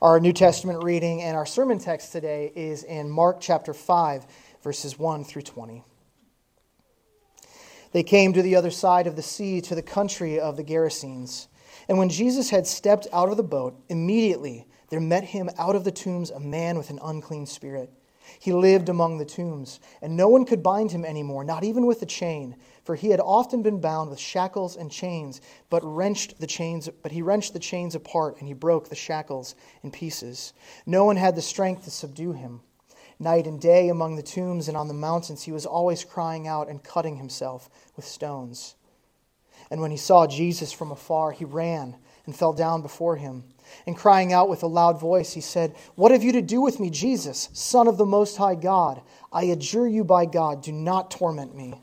Our New Testament reading and our sermon text today is in Mark chapter 5, verses 1 through 20. They came to the other side of the sea, to the country of the Gerasenes. And when Jesus had stepped out of the boat, immediately there met him out of the tombs a man with an unclean spirit. He lived among the tombs, and no one could bind him anymore, not even with a chain, for he had often been bound with shackles and chains, but wrenched the chains, but he wrenched the chains apart, and he broke the shackles in pieces. No one had the strength to subdue him. Night and day among the tombs and on the mountains, he was always crying out and cutting himself with stones. And when he saw Jesus from afar, he ran and fell down before him. And crying out with a loud voice, he said, What have you to do with me, Jesus, Son of the Most High God? I adjure you by God, do not torment me.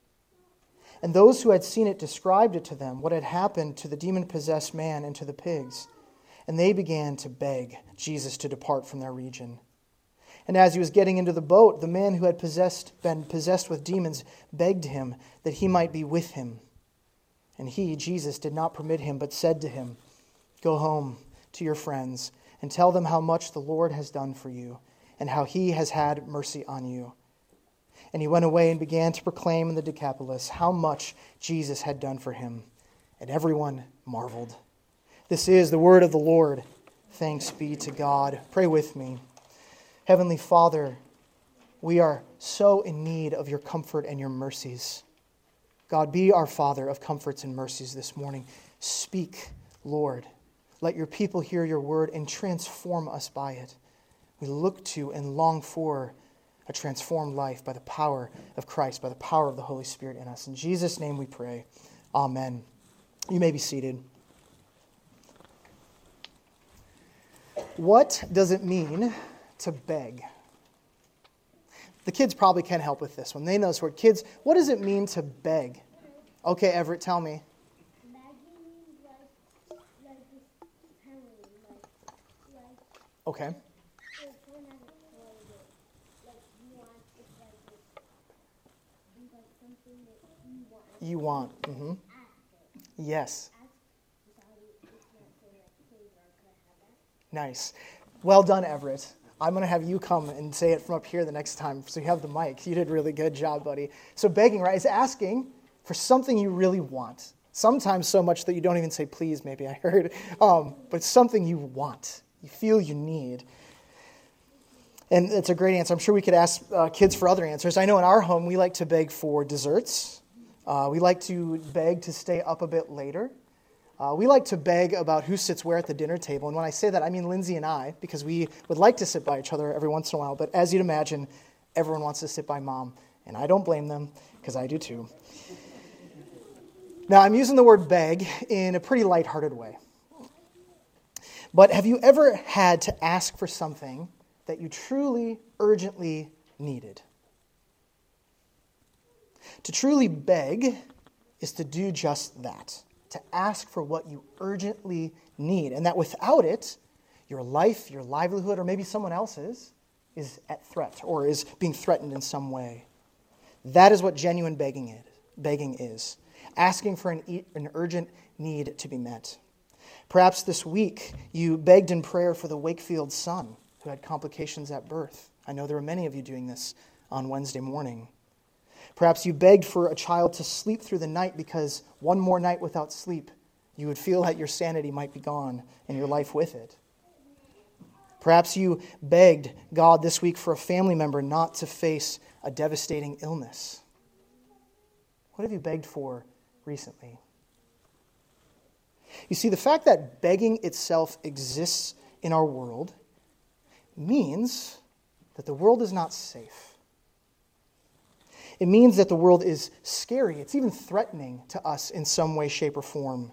And those who had seen it described it to them, what had happened to the demon possessed man and to the pigs. And they began to beg Jesus to depart from their region. And as he was getting into the boat, the man who had possessed, been possessed with demons begged him that he might be with him. And he, Jesus, did not permit him, but said to him, Go home to your friends and tell them how much the Lord has done for you and how he has had mercy on you. And he went away and began to proclaim in the Decapolis how much Jesus had done for him. And everyone marveled. This is the word of the Lord. Thanks be to God. Pray with me. Heavenly Father, we are so in need of your comfort and your mercies. God, be our Father of comforts and mercies this morning. Speak, Lord. Let your people hear your word and transform us by it. We look to and long for a transformed life by the power of Christ, by the power of the Holy Spirit in us. In Jesus' name we pray. Amen. You may be seated. What does it mean to beg? The kids probably can help with this one. They know this word. Kids, what does it mean to beg? Okay, Everett, tell me. Okay. You want. Mm-hmm. Yes. Nice. Well done, Everett. I'm going to have you come and say it from up here the next time so you have the mic. You did a really good job, buddy. So, begging, right, is asking for something you really want. Sometimes so much that you don't even say please, maybe I heard, um, but something you want you feel you need. And it's a great answer. I'm sure we could ask uh, kids for other answers. I know in our home we like to beg for desserts. Uh, we like to beg to stay up a bit later. Uh, we like to beg about who sits where at the dinner table. And when I say that, I mean Lindsay and I, because we would like to sit by each other every once in a while. But as you'd imagine, everyone wants to sit by mom. And I don't blame them, because I do too. Now, I'm using the word beg in a pretty lighthearted way. But have you ever had to ask for something that you truly, urgently needed? To truly beg is to do just that, to ask for what you urgently need, and that without it, your life, your livelihood, or maybe someone else's is at threat or is being threatened in some way. That is what genuine begging is. Begging is asking for an, an urgent need to be met. Perhaps this week you begged in prayer for the Wakefield son who had complications at birth. I know there are many of you doing this on Wednesday morning. Perhaps you begged for a child to sleep through the night because one more night without sleep, you would feel that your sanity might be gone and your life with it. Perhaps you begged God this week for a family member not to face a devastating illness. What have you begged for recently? You see, the fact that begging itself exists in our world means that the world is not safe. It means that the world is scary. It's even threatening to us in some way, shape, or form.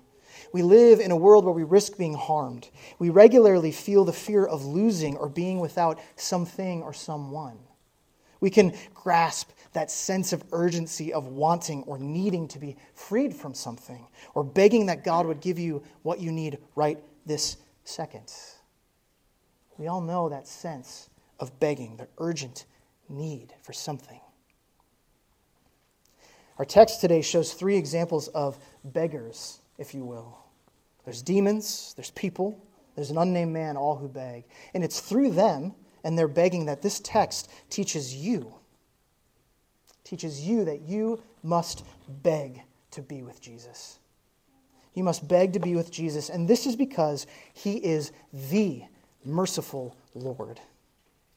We live in a world where we risk being harmed. We regularly feel the fear of losing or being without something or someone. We can grasp that sense of urgency of wanting or needing to be freed from something or begging that God would give you what you need right this second. We all know that sense of begging, the urgent need for something. Our text today shows three examples of beggars, if you will. There's demons, there's people, there's an unnamed man, all who beg. And it's through them and their begging that this text teaches you teaches you that you must beg to be with Jesus. You must beg to be with Jesus, and this is because he is the merciful Lord.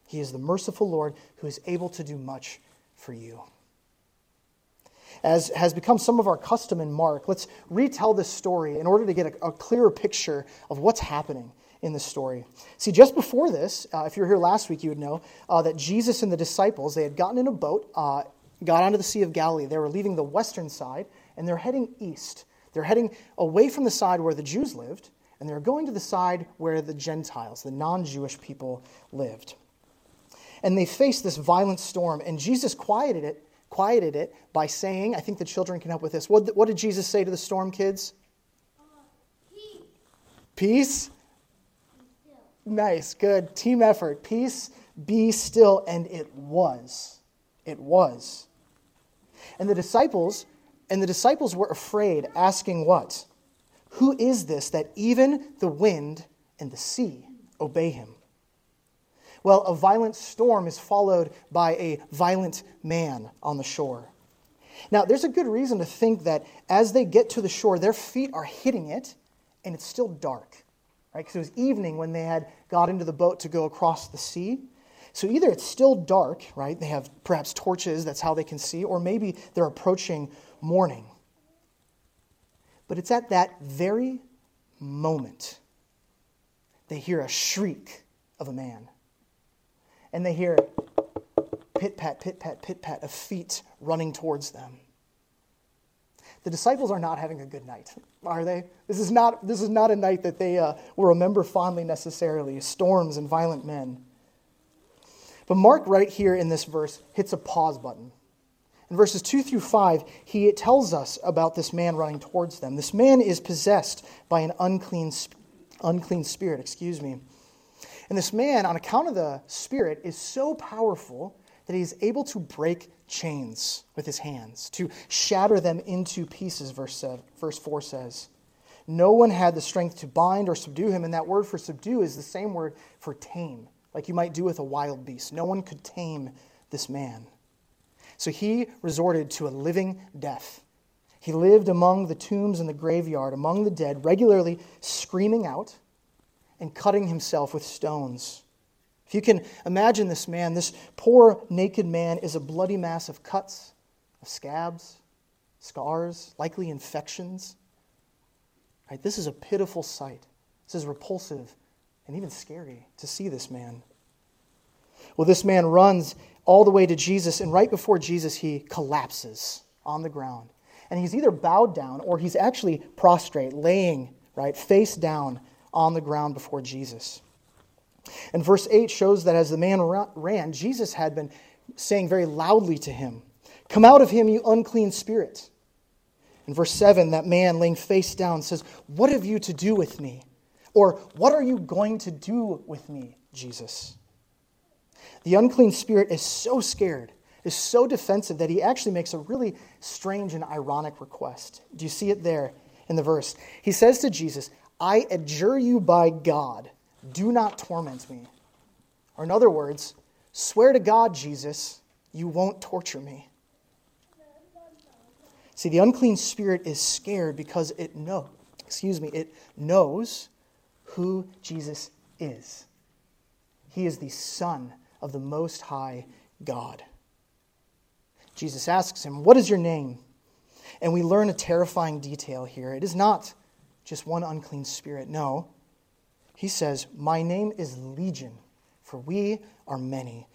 He is the merciful Lord who is able to do much for you. As has become some of our custom in Mark, let's retell this story in order to get a, a clearer picture of what's happening in the story. See, just before this, uh, if you were here last week, you would know uh, that Jesus and the disciples, they had gotten in a boat uh, got onto the Sea of Galilee. They were leaving the western side and they're heading east. They're heading away from the side where the Jews lived and they're going to the side where the Gentiles, the non Jewish people, lived. And they faced this violent storm, and Jesus quieted it, quieted it by saying, I think the children can help with this. What, what did Jesus say to the storm, kids? Uh, peace. Peace? Nice, good. Team effort. Peace, be still. And it was. It was. And the disciples, and the disciples were afraid, asking what? Who is this that even the wind and the sea obey him? Well, a violent storm is followed by a violent man on the shore. Now, there's a good reason to think that as they get to the shore, their feet are hitting it, and it's still dark, right? Because it was evening when they had got into the boat to go across the sea. So either it's still dark, right? They have perhaps torches, that's how they can see, or maybe they're approaching morning. But it's at that very moment they hear a shriek of a man. And they hear pit pat, pit pat, pit pat of feet running towards them. The disciples are not having a good night, are they? This is not, this is not a night that they uh, will remember fondly necessarily storms and violent men. But Mark, right here in this verse, hits a pause button. In verses 2 through 5, he tells us about this man running towards them. This man is possessed by an unclean, unclean spirit, excuse me. And this man, on account of the spirit, is so powerful that he is able to break chains with his hands, to shatter them into pieces, verse, verse 4 says. No one had the strength to bind or subdue him, and that word for subdue is the same word for tame like you might do with a wild beast. No one could tame this man. So he resorted to a living death. He lived among the tombs in the graveyard, among the dead, regularly screaming out and cutting himself with stones. If you can imagine this man, this poor naked man is a bloody mass of cuts, of scabs, scars, likely infections. Right? This is a pitiful sight. This is repulsive and even scary to see this man. Well, this man runs all the way to Jesus, and right before Jesus, he collapses on the ground. And he's either bowed down or he's actually prostrate, laying, right, face down on the ground before Jesus. And verse 8 shows that as the man ran, Jesus had been saying very loudly to him, Come out of him, you unclean spirit. In verse 7, that man laying face down says, What have you to do with me? Or, What are you going to do with me, Jesus? The unclean spirit is so scared, is so defensive that he actually makes a really strange and ironic request. Do you see it there in the verse? He says to Jesus, I adjure you by God, do not torment me. Or, in other words, swear to God, Jesus, you won't torture me. See, the unclean spirit is scared because it know, excuse me, it knows who Jesus is. He is the Son of the Most High God. Jesus asks him, What is your name? And we learn a terrifying detail here. It is not just one unclean spirit. No. He says, My name is Legion, for we are many.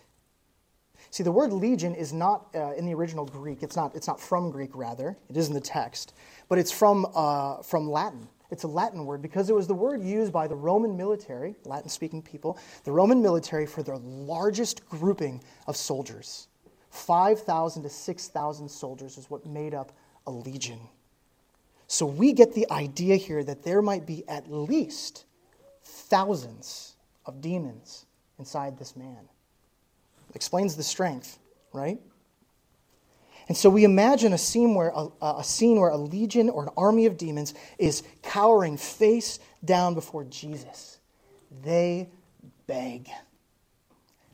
See, the word legion is not uh, in the original Greek. It's not, it's not from Greek, rather. It is in the text. But it's from, uh, from Latin. It's a Latin word because it was the word used by the Roman military, Latin speaking people, the Roman military for their largest grouping of soldiers. 5,000 to 6,000 soldiers is what made up a legion. So we get the idea here that there might be at least thousands of demons inside this man. Explains the strength, right? And so we imagine a scene where a, a, scene where a legion or an army of demons is cowering face down before Jesus. They beg.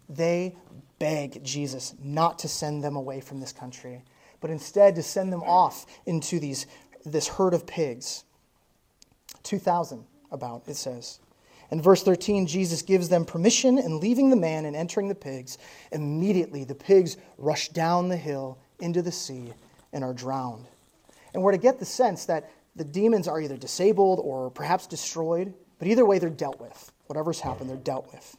They beg Jesus not to send them away from this country, but instead to send them off into these, this herd of pigs. 2,000 about, it says. In verse 13, Jesus gives them permission, and leaving the man and entering the pigs, immediately the pigs rush down the hill into the sea and are drowned. And we're to get the sense that the demons are either disabled or perhaps destroyed, but either way, they're dealt with. Whatever's happened, they're dealt with.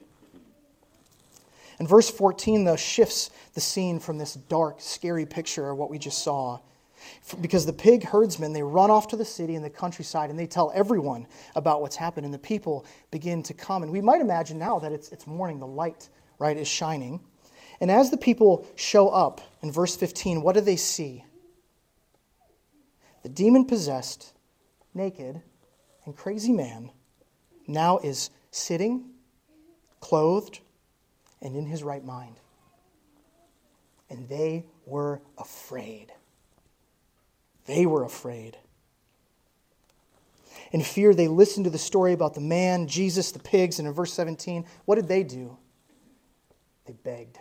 And verse 14, though, shifts the scene from this dark, scary picture of what we just saw. Because the pig herdsmen, they run off to the city and the countryside and they tell everyone about what's happened, and the people begin to come. And we might imagine now that it's, it's morning, the light, right, is shining. And as the people show up in verse 15, what do they see? The demon possessed, naked, and crazy man now is sitting, clothed, and in his right mind. And they were afraid. They were afraid. In fear, they listened to the story about the man, Jesus, the pigs, and in verse 17, what did they do? They begged.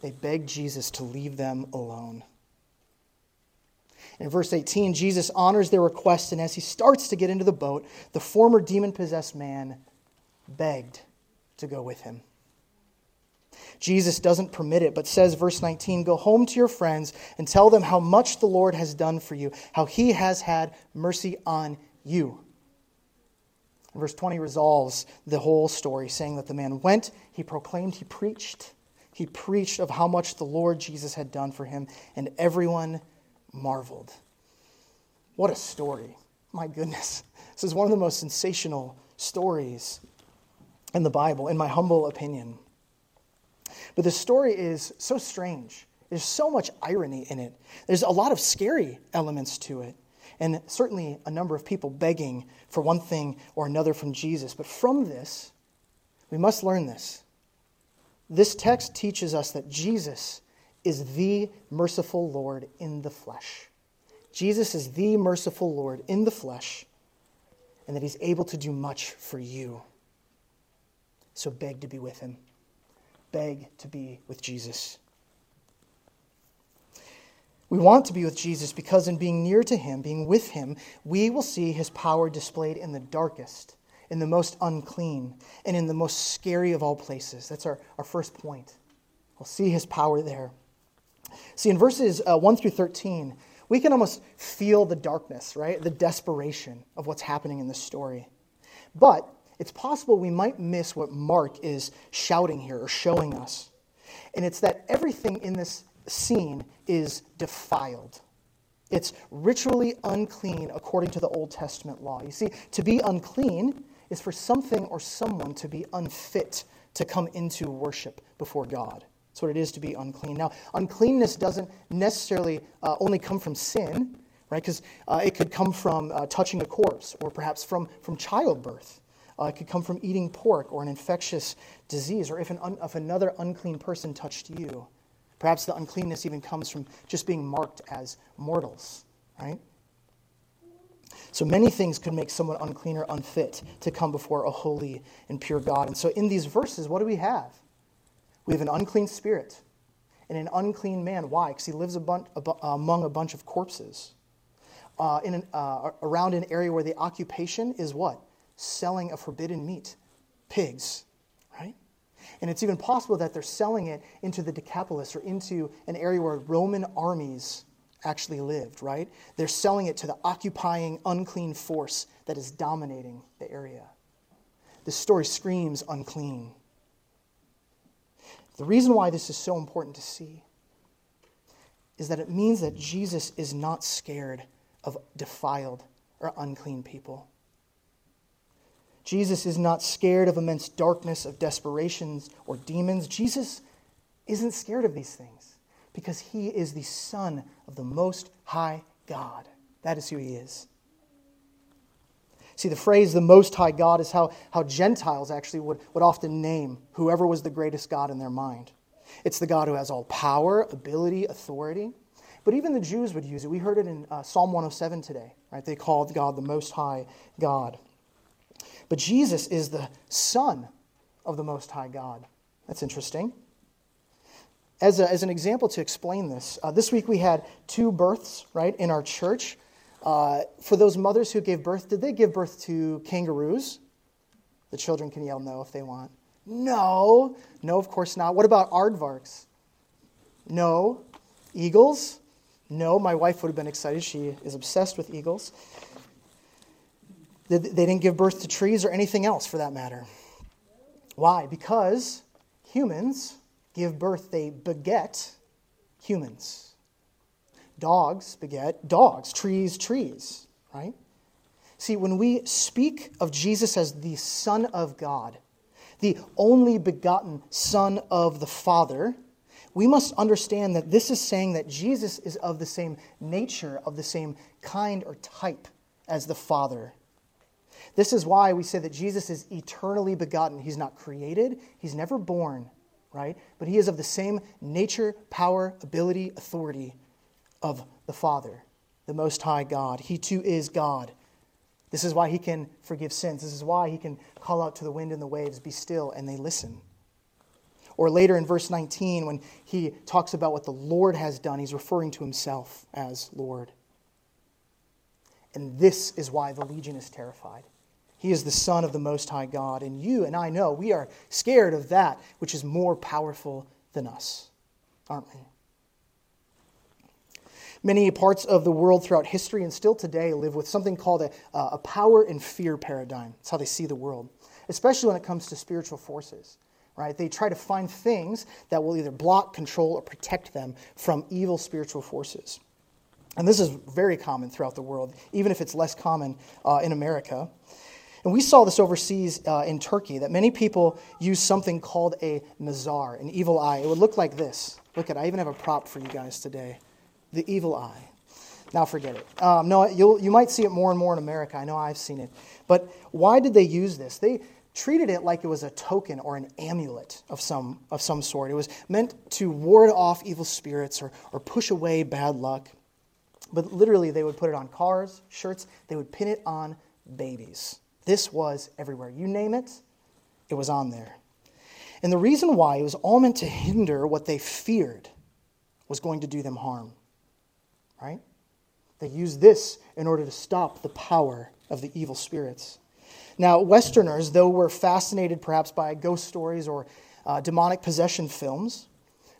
They begged Jesus to leave them alone. In verse 18, Jesus honors their request, and as he starts to get into the boat, the former demon possessed man begged to go with him. Jesus doesn't permit it, but says, verse 19, Go home to your friends and tell them how much the Lord has done for you, how he has had mercy on you. Verse 20 resolves the whole story, saying that the man went, he proclaimed, he preached. He preached of how much the Lord Jesus had done for him, and everyone marveled. What a story. My goodness. This is one of the most sensational stories in the Bible, in my humble opinion. But the story is so strange. There's so much irony in it. There's a lot of scary elements to it. And certainly a number of people begging for one thing or another from Jesus. But from this, we must learn this this text teaches us that Jesus is the merciful Lord in the flesh. Jesus is the merciful Lord in the flesh, and that he's able to do much for you. So beg to be with him. Beg to be with Jesus. We want to be with Jesus because, in being near to him, being with him, we will see his power displayed in the darkest in the most unclean, and in the most scary of all places. That's our, our first point. We'll see his power there. See, in verses uh, 1 through 13, we can almost feel the darkness, right? The desperation of what's happening in this story. But it's possible we might miss what Mark is shouting here or showing us. And it's that everything in this scene is defiled. It's ritually unclean according to the Old Testament law. You see, to be unclean is for something or someone to be unfit to come into worship before God. That's what it is to be unclean. Now, uncleanness doesn't necessarily uh, only come from sin, right? Because uh, it could come from uh, touching a corpse or perhaps from, from childbirth. Uh, it could come from eating pork or an infectious disease, or if, an un- if another unclean person touched you. Perhaps the uncleanness even comes from just being marked as mortals, right? So many things could make someone unclean or unfit to come before a holy and pure God. And so in these verses, what do we have? We have an unclean spirit and an unclean man. Why? Because he lives among a bunch of corpses. Uh, in an, uh, around an area where the occupation is what? Selling a forbidden meat, pigs, right? And it's even possible that they're selling it into the Decapolis or into an area where Roman armies actually lived, right? They're selling it to the occupying, unclean force that is dominating the area. This story screams unclean. The reason why this is so important to see is that it means that Jesus is not scared of defiled or unclean people. Jesus is not scared of immense darkness, of desperations, or demons. Jesus isn't scared of these things because he is the Son of the Most High God. That is who he is. See, the phrase the Most High God is how, how Gentiles actually would, would often name whoever was the greatest God in their mind. It's the God who has all power, ability, authority. But even the Jews would use it. We heard it in uh, Psalm 107 today, right? They called God the Most High God. But Jesus is the Son of the Most High God. That's interesting. As, a, as an example to explain this, uh, this week we had two births, right, in our church. Uh, for those mothers who gave birth, did they give birth to kangaroos? The children can yell no if they want. No. No, of course not. What about aardvarks? No. Eagles? No. My wife would have been excited. She is obsessed with eagles. They didn't give birth to trees or anything else for that matter. Why? Because humans give birth, they beget humans. Dogs beget dogs, trees, trees, right? See, when we speak of Jesus as the Son of God, the only begotten Son of the Father, we must understand that this is saying that Jesus is of the same nature, of the same kind or type as the Father this is why we say that Jesus is eternally begotten. He's not created, he's never born, right? But he is of the same nature, power, ability, authority of the Father, the Most High God. He too is God. This is why he can forgive sins. This is why he can call out to the wind and the waves, be still, and they listen. Or later in verse 19, when he talks about what the Lord has done, he's referring to himself as Lord. And this is why the legion is terrified. He is the Son of the Most High God. And you and I know we are scared of that which is more powerful than us, aren't we? Many parts of the world throughout history and still today live with something called a, uh, a power and fear paradigm. That's how they see the world, especially when it comes to spiritual forces. Right? They try to find things that will either block, control, or protect them from evil spiritual forces. And this is very common throughout the world, even if it's less common uh, in America. And we saw this overseas uh, in Turkey that many people use something called a nazar, an evil eye. It would look like this. Look at, I even have a prop for you guys today. The evil eye. Now forget it. Um, no, you'll, you might see it more and more in America. I know I've seen it. But why did they use this? They treated it like it was a token or an amulet of some, of some sort. It was meant to ward off evil spirits or, or push away bad luck. But literally, they would put it on cars, shirts, they would pin it on babies. This was everywhere. You name it, it was on there. And the reason why it was all meant to hinder what they feared was going to do them harm. Right? They used this in order to stop the power of the evil spirits. Now, Westerners, though we're fascinated perhaps by ghost stories or uh, demonic possession films,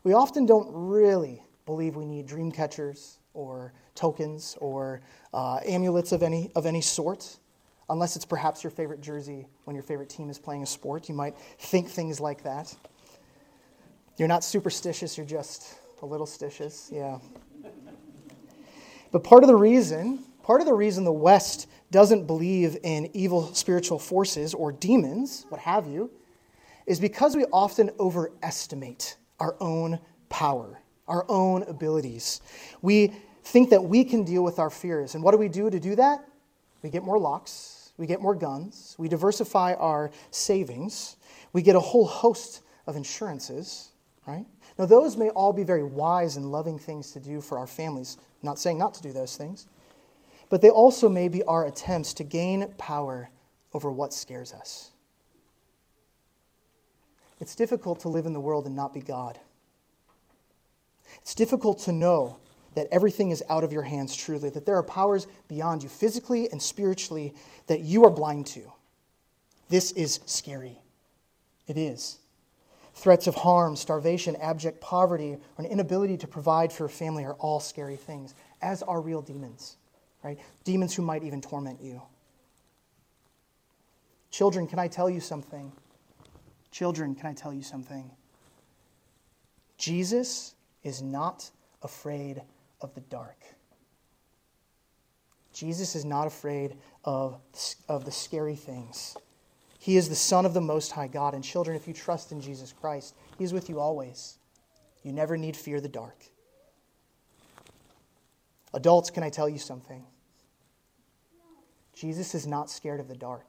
we often don't really believe we need dream catchers or tokens or uh, amulets of any, of any sort unless it's perhaps your favorite jersey when your favorite team is playing a sport. You might think things like that. You're not superstitious, you're just a little stitious, yeah. But part of the reason, part of the reason the West doesn't believe in evil spiritual forces or demons, what have you, is because we often overestimate our own power, our own abilities. We think that we can deal with our fears. And what do we do to do that? We get more locks, we get more guns, we diversify our savings, we get a whole host of insurances, right? Now, those may all be very wise and loving things to do for our families. I'm not saying not to do those things, but they also may be our attempts to gain power over what scares us. It's difficult to live in the world and not be God. It's difficult to know that everything is out of your hands truly, that there are powers beyond you, physically and spiritually, that you are blind to. This is scary. It is. Threats of harm, starvation, abject poverty, or an inability to provide for a family are all scary things. as are real demons, right? Demons who might even torment you. Children, can I tell you something? Children, can I tell you something? Jesus is not afraid of the dark. Jesus is not afraid of, of the scary things. He is the Son of the Most High God. And children, if you trust in Jesus Christ, He is with you always. You never need fear the dark. Adults, can I tell you something? Jesus is not scared of the dark.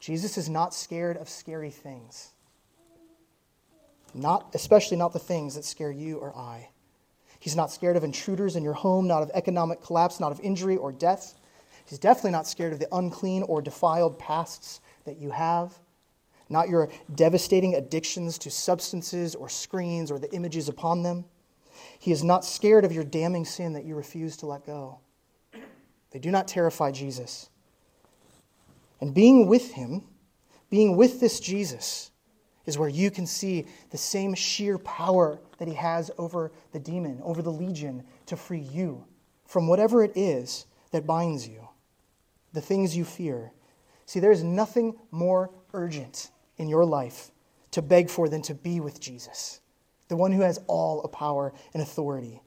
Jesus is not scared of scary things. Not, especially not the things that scare you or I. He's not scared of intruders in your home, not of economic collapse, not of injury or death. He's definitely not scared of the unclean or defiled pasts that you have, not your devastating addictions to substances or screens or the images upon them. He is not scared of your damning sin that you refuse to let go. They do not terrify Jesus. And being with him, being with this Jesus, is where you can see the same sheer power that he has over the demon, over the legion, to free you from whatever it is that binds you, the things you fear. See, there is nothing more urgent in your life to beg for than to be with Jesus, the one who has all a power and authority.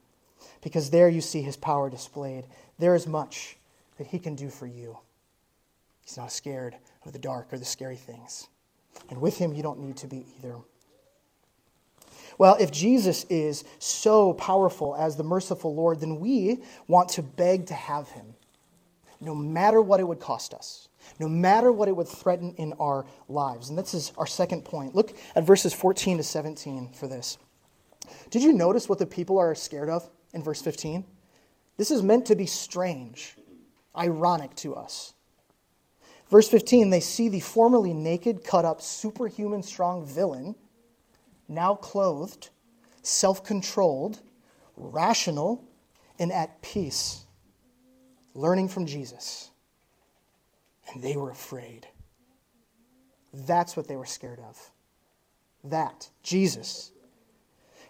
Because there you see his power displayed. There is much that he can do for you. He's not scared of the dark or the scary things. And with him, you don't need to be either. Well, if Jesus is so powerful as the merciful Lord, then we want to beg to have him, no matter what it would cost us, no matter what it would threaten in our lives. And this is our second point. Look at verses 14 to 17 for this. Did you notice what the people are scared of in verse 15? This is meant to be strange, ironic to us. Verse 15, they see the formerly naked, cut up, superhuman strong villain, now clothed, self controlled, rational, and at peace, learning from Jesus. And they were afraid. That's what they were scared of. That, Jesus.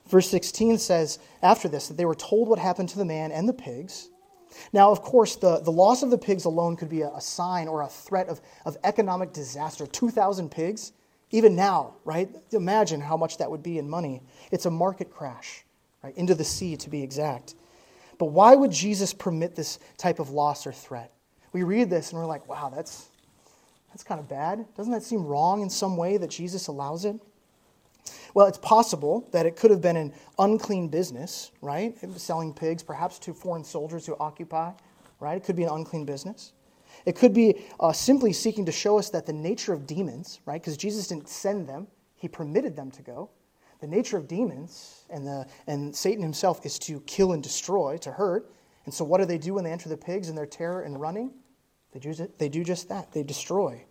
Verse 16 says, after this, that they were told what happened to the man and the pigs now, of course, the, the loss of the pigs alone could be a, a sign or a threat of, of economic disaster. 2,000 pigs, even now, right? Imagine how much that would be in money. It's a market crash, right? Into the sea, to be exact. But why would Jesus permit this type of loss or threat? We read this and we're like, wow, that's, that's kind of bad. Doesn't that seem wrong in some way that Jesus allows it? Well, it's possible that it could have been an unclean business, right? Selling pigs, perhaps to foreign soldiers who occupy, right? It could be an unclean business. It could be uh, simply seeking to show us that the nature of demons, right? Because Jesus didn't send them, he permitted them to go. The nature of demons and, the, and Satan himself is to kill and destroy, to hurt. And so, what do they do when they enter the pigs in their terror and running? They do, they do just that, they destroy.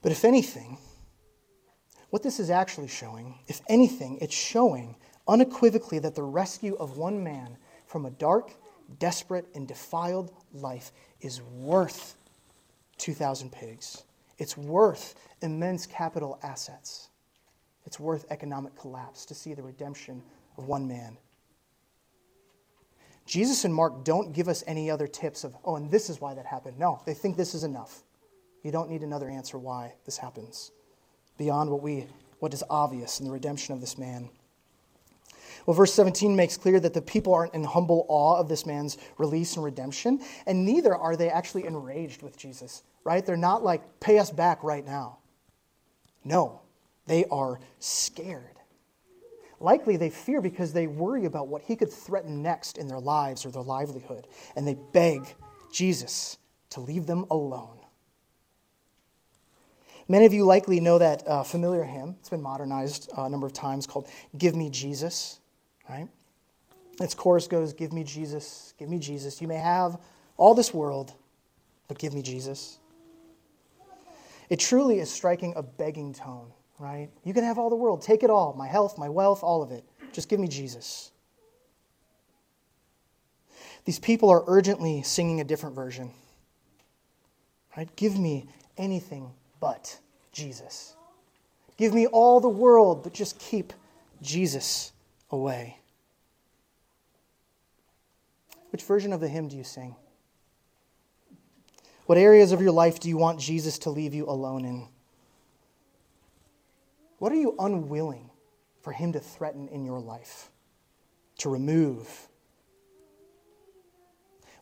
But if anything, what this is actually showing, if anything, it's showing unequivocally that the rescue of one man from a dark, desperate, and defiled life is worth 2,000 pigs. It's worth immense capital assets. It's worth economic collapse to see the redemption of one man. Jesus and Mark don't give us any other tips of, oh, and this is why that happened. No, they think this is enough. You don't need another answer why this happens beyond what, we, what is obvious in the redemption of this man. Well, verse 17 makes clear that the people aren't in humble awe of this man's release and redemption, and neither are they actually enraged with Jesus, right? They're not like, pay us back right now. No, they are scared. Likely they fear because they worry about what he could threaten next in their lives or their livelihood, and they beg Jesus to leave them alone. Many of you likely know that uh, familiar hymn. It's been modernized uh, a number of times called Give Me Jesus, right? Its chorus goes, Give me Jesus, give me Jesus. You may have all this world, but give me Jesus. It truly is striking a begging tone, right? You can have all the world, take it all my health, my wealth, all of it. Just give me Jesus. These people are urgently singing a different version, right? Give me anything but Jesus. Give me all the world, but just keep Jesus away. Which version of the hymn do you sing? What areas of your life do you want Jesus to leave you alone in? What are you unwilling for him to threaten in your life, to remove?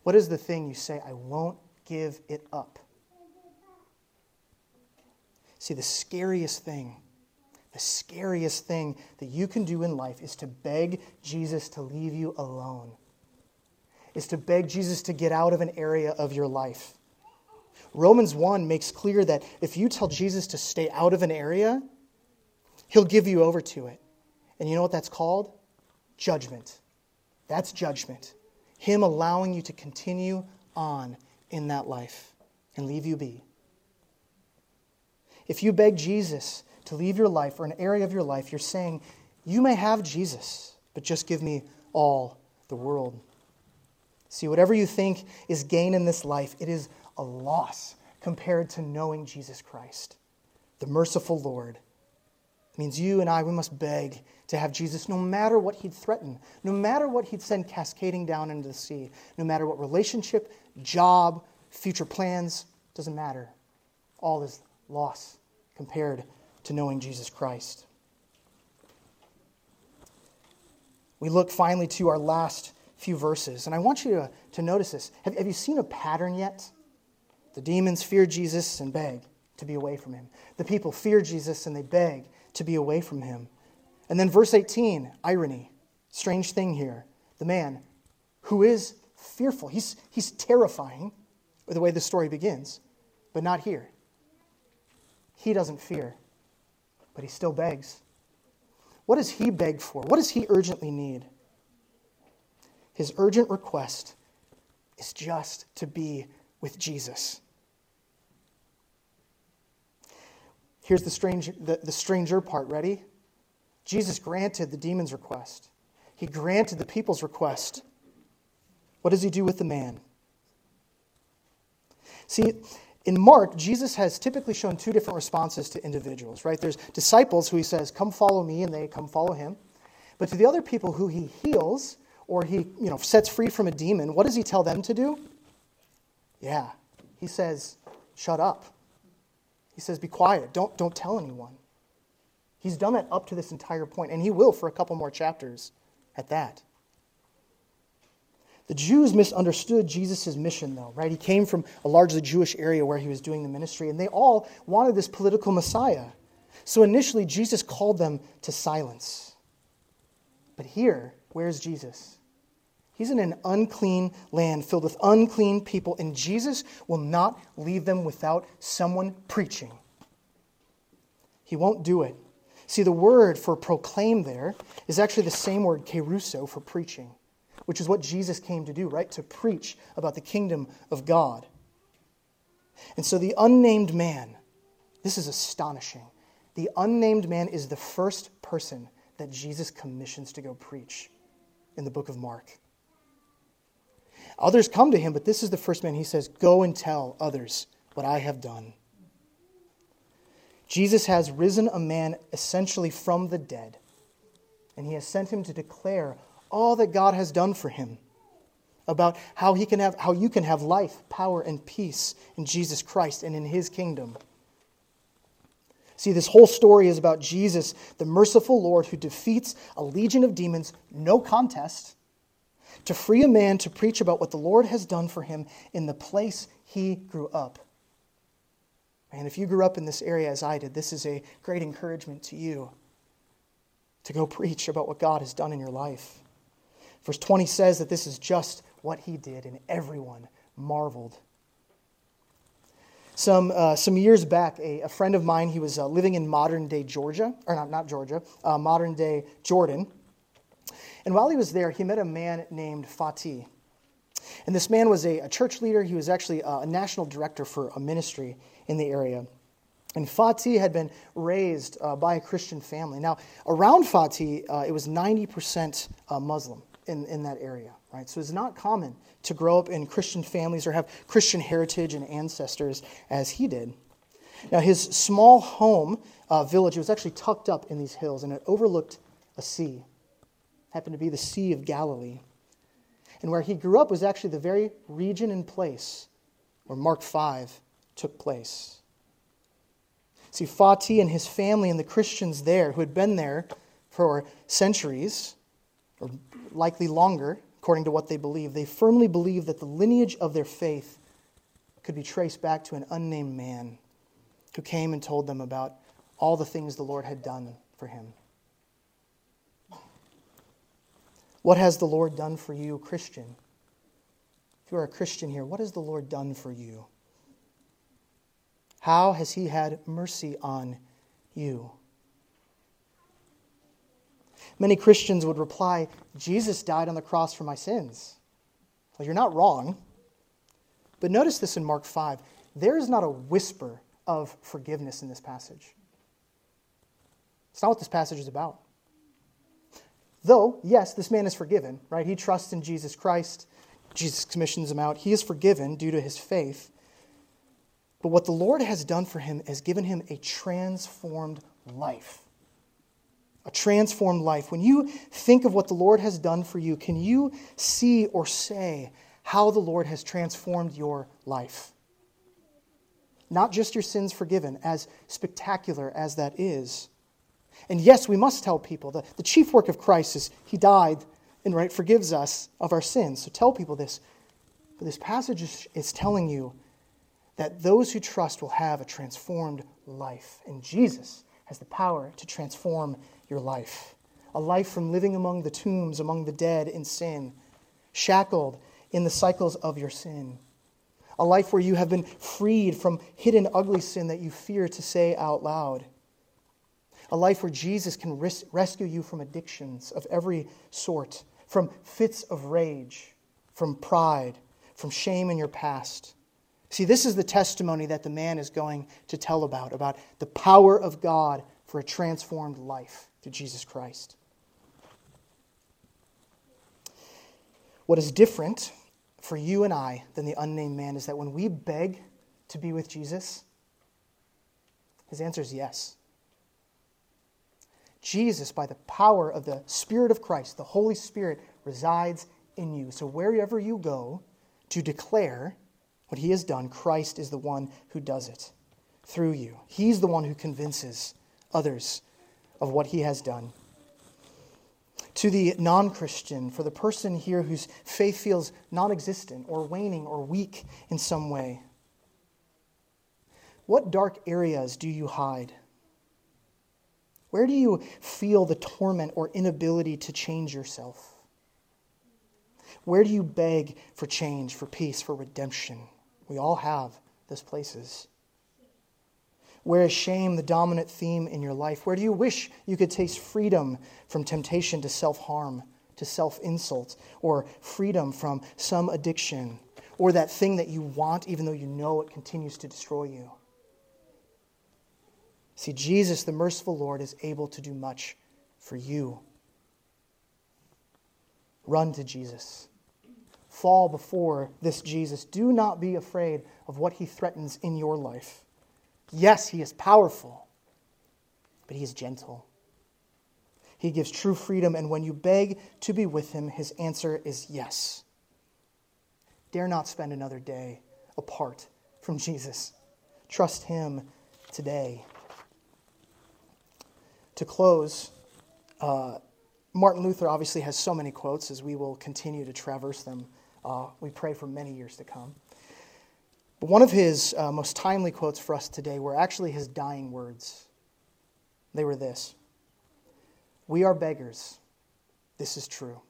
What is the thing you say, I won't give it up? See, the scariest thing, the scariest thing that you can do in life is to beg Jesus to leave you alone, is to beg Jesus to get out of an area of your life. Romans 1 makes clear that if you tell Jesus to stay out of an area, he'll give you over to it. And you know what that's called? Judgment. That's judgment. Him allowing you to continue on in that life and leave you be. If you beg Jesus to leave your life or an area of your life, you're saying, You may have Jesus, but just give me all the world. See, whatever you think is gain in this life, it is a loss compared to knowing Jesus Christ, the merciful Lord. It means you and I, we must beg to have Jesus no matter what he'd threaten, no matter what he'd send cascading down into the sea, no matter what relationship, job, future plans, doesn't matter. All is loss compared to knowing Jesus Christ. We look finally to our last few verses, and I want you to, to notice this. Have, have you seen a pattern yet? The demons fear Jesus and beg to be away from him. The people fear Jesus and they beg to be away from him. And then verse 18, irony, strange thing here. The man who is fearful, he's, he's terrifying, the way the story begins, but not here. He doesn't fear, but he still begs. What does he beg for? What does he urgently need? His urgent request is just to be with Jesus. Here's the, strange, the, the stranger part. Ready? Jesus granted the demon's request, he granted the people's request. What does he do with the man? See, in Mark, Jesus has typically shown two different responses to individuals, right? There's disciples who he says, Come follow me, and they come follow him. But to the other people who he heals or he you know, sets free from a demon, what does he tell them to do? Yeah, he says, Shut up. He says, Be quiet. Don't, don't tell anyone. He's done that up to this entire point, and he will for a couple more chapters at that. The Jews misunderstood Jesus' mission, though, right? He came from a largely Jewish area where he was doing the ministry, and they all wanted this political Messiah. So initially, Jesus called them to silence. But here, where's Jesus? He's in an unclean land filled with unclean people, and Jesus will not leave them without someone preaching. He won't do it. See, the word for proclaim there is actually the same word, kerusso, for preaching which is what Jesus came to do, right? To preach about the kingdom of God. And so the unnamed man, this is astonishing. The unnamed man is the first person that Jesus commissions to go preach in the book of Mark. Others come to him, but this is the first man he says, Go and tell others what I have done. Jesus has risen a man essentially from the dead, and he has sent him to declare all that God has done for him, about how, he can have, how you can have life, power, and peace in Jesus Christ and in his kingdom. See, this whole story is about Jesus, the merciful Lord who defeats a legion of demons, no contest, to free a man to preach about what the Lord has done for him in the place he grew up. And if you grew up in this area as I did, this is a great encouragement to you to go preach about what God has done in your life. Verse 20 says that this is just what he did, and everyone marveled. Some, uh, some years back, a, a, friend of mine, he was uh, living in modern day Georgia, or not, not Georgia, uh, modern day Jordan. And while he was there, he met a man named Fatih. And this man was a, a church leader. He was actually uh, a national director for a ministry in the area. And Fatih had been raised uh, by a Christian family. Now, around Fatih, uh, it was 90% Muslim in, in that area, right? So it's not common to grow up in Christian families or have Christian heritage and ancestors as he did. Now, his small home uh, village was actually tucked up in these hills and it overlooked a sea. It happened to be the Sea of Galilee. And where he grew up was actually the very region and place where Mark 5 took place. See, Fatih and his family and the Christians there who had been there for centuries, or likely longer, according to what they believe, they firmly believe that the lineage of their faith could be traced back to an unnamed man who came and told them about all the things the Lord had done for him. What has the Lord done for you, Christian? If you are a Christian here, what has the Lord done for you? How has He had mercy on you? Many Christians would reply, Jesus died on the cross for my sins. Well, you're not wrong. But notice this in Mark 5. There is not a whisper of forgiveness in this passage. It's not what this passage is about. Though, yes, this man is forgiven, right? He trusts in Jesus Christ. Jesus commissions him out. He is forgiven due to his faith. But what the Lord has done for him is given him a transformed life. A transformed life. When you think of what the Lord has done for you, can you see or say how the Lord has transformed your life? Not just your sins forgiven, as spectacular as that is and yes, we must tell people that the chief work of Christ is he died and right forgives us of our sins. So tell people this. But this passage is, is telling you that those who trust will have a transformed life. And Jesus has the power to transform your life. A life from living among the tombs, among the dead in sin, shackled in the cycles of your sin. A life where you have been freed from hidden ugly sin that you fear to say out loud a life where Jesus can res- rescue you from addictions of every sort, from fits of rage, from pride, from shame in your past. See, this is the testimony that the man is going to tell about, about the power of God for a transformed life through Jesus Christ. What is different for you and I than the unnamed man is that when we beg to be with Jesus, his answer is yes. Jesus, by the power of the Spirit of Christ, the Holy Spirit, resides in you. So wherever you go to declare what He has done, Christ is the one who does it through you. He's the one who convinces others of what He has done. To the non Christian, for the person here whose faith feels non existent or waning or weak in some way, what dark areas do you hide? Where do you feel the torment or inability to change yourself? Where do you beg for change, for peace, for redemption? We all have those places. Where is shame the dominant theme in your life? Where do you wish you could taste freedom from temptation to self harm, to self insult, or freedom from some addiction, or that thing that you want even though you know it continues to destroy you? See, Jesus, the merciful Lord, is able to do much for you. Run to Jesus. Fall before this Jesus. Do not be afraid of what he threatens in your life. Yes, he is powerful, but he is gentle. He gives true freedom, and when you beg to be with him, his answer is yes. Dare not spend another day apart from Jesus. Trust him today to close, uh, Martin Luther obviously has so many quotes as we will continue to traverse them. Uh, we pray for many years to come. But one of his uh, most timely quotes for us today were actually his dying words. They were this We are beggars. This is true.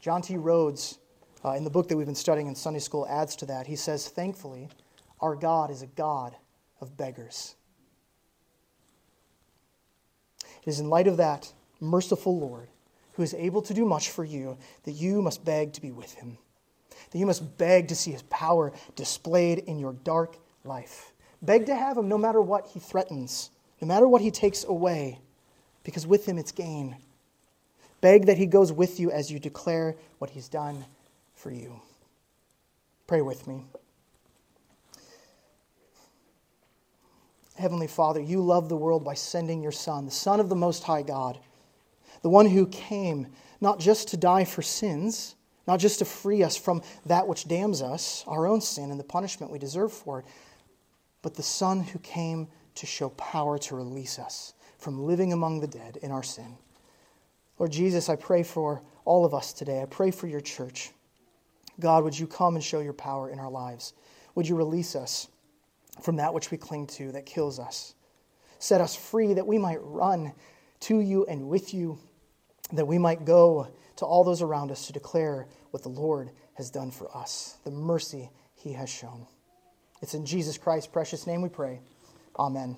John T. Rhodes, uh, in the book that we've been studying in Sunday school, adds to that. He says, Thankfully, our God is a God of beggars. It is in light of that merciful Lord, who is able to do much for you, that you must beg to be with him. That you must beg to see his power displayed in your dark life. Beg to have him no matter what he threatens, no matter what he takes away, because with him it's gain. Beg that he goes with you as you declare what he's done for you. Pray with me. Heavenly Father, you love the world by sending your Son, the Son of the Most High God, the one who came not just to die for sins, not just to free us from that which damns us, our own sin and the punishment we deserve for it, but the Son who came to show power to release us from living among the dead in our sin. Lord Jesus, I pray for all of us today. I pray for your church. God, would you come and show your power in our lives? Would you release us from that which we cling to that kills us? Set us free that we might run to you and with you, that we might go to all those around us to declare what the Lord has done for us, the mercy he has shown. It's in Jesus Christ's precious name we pray. Amen.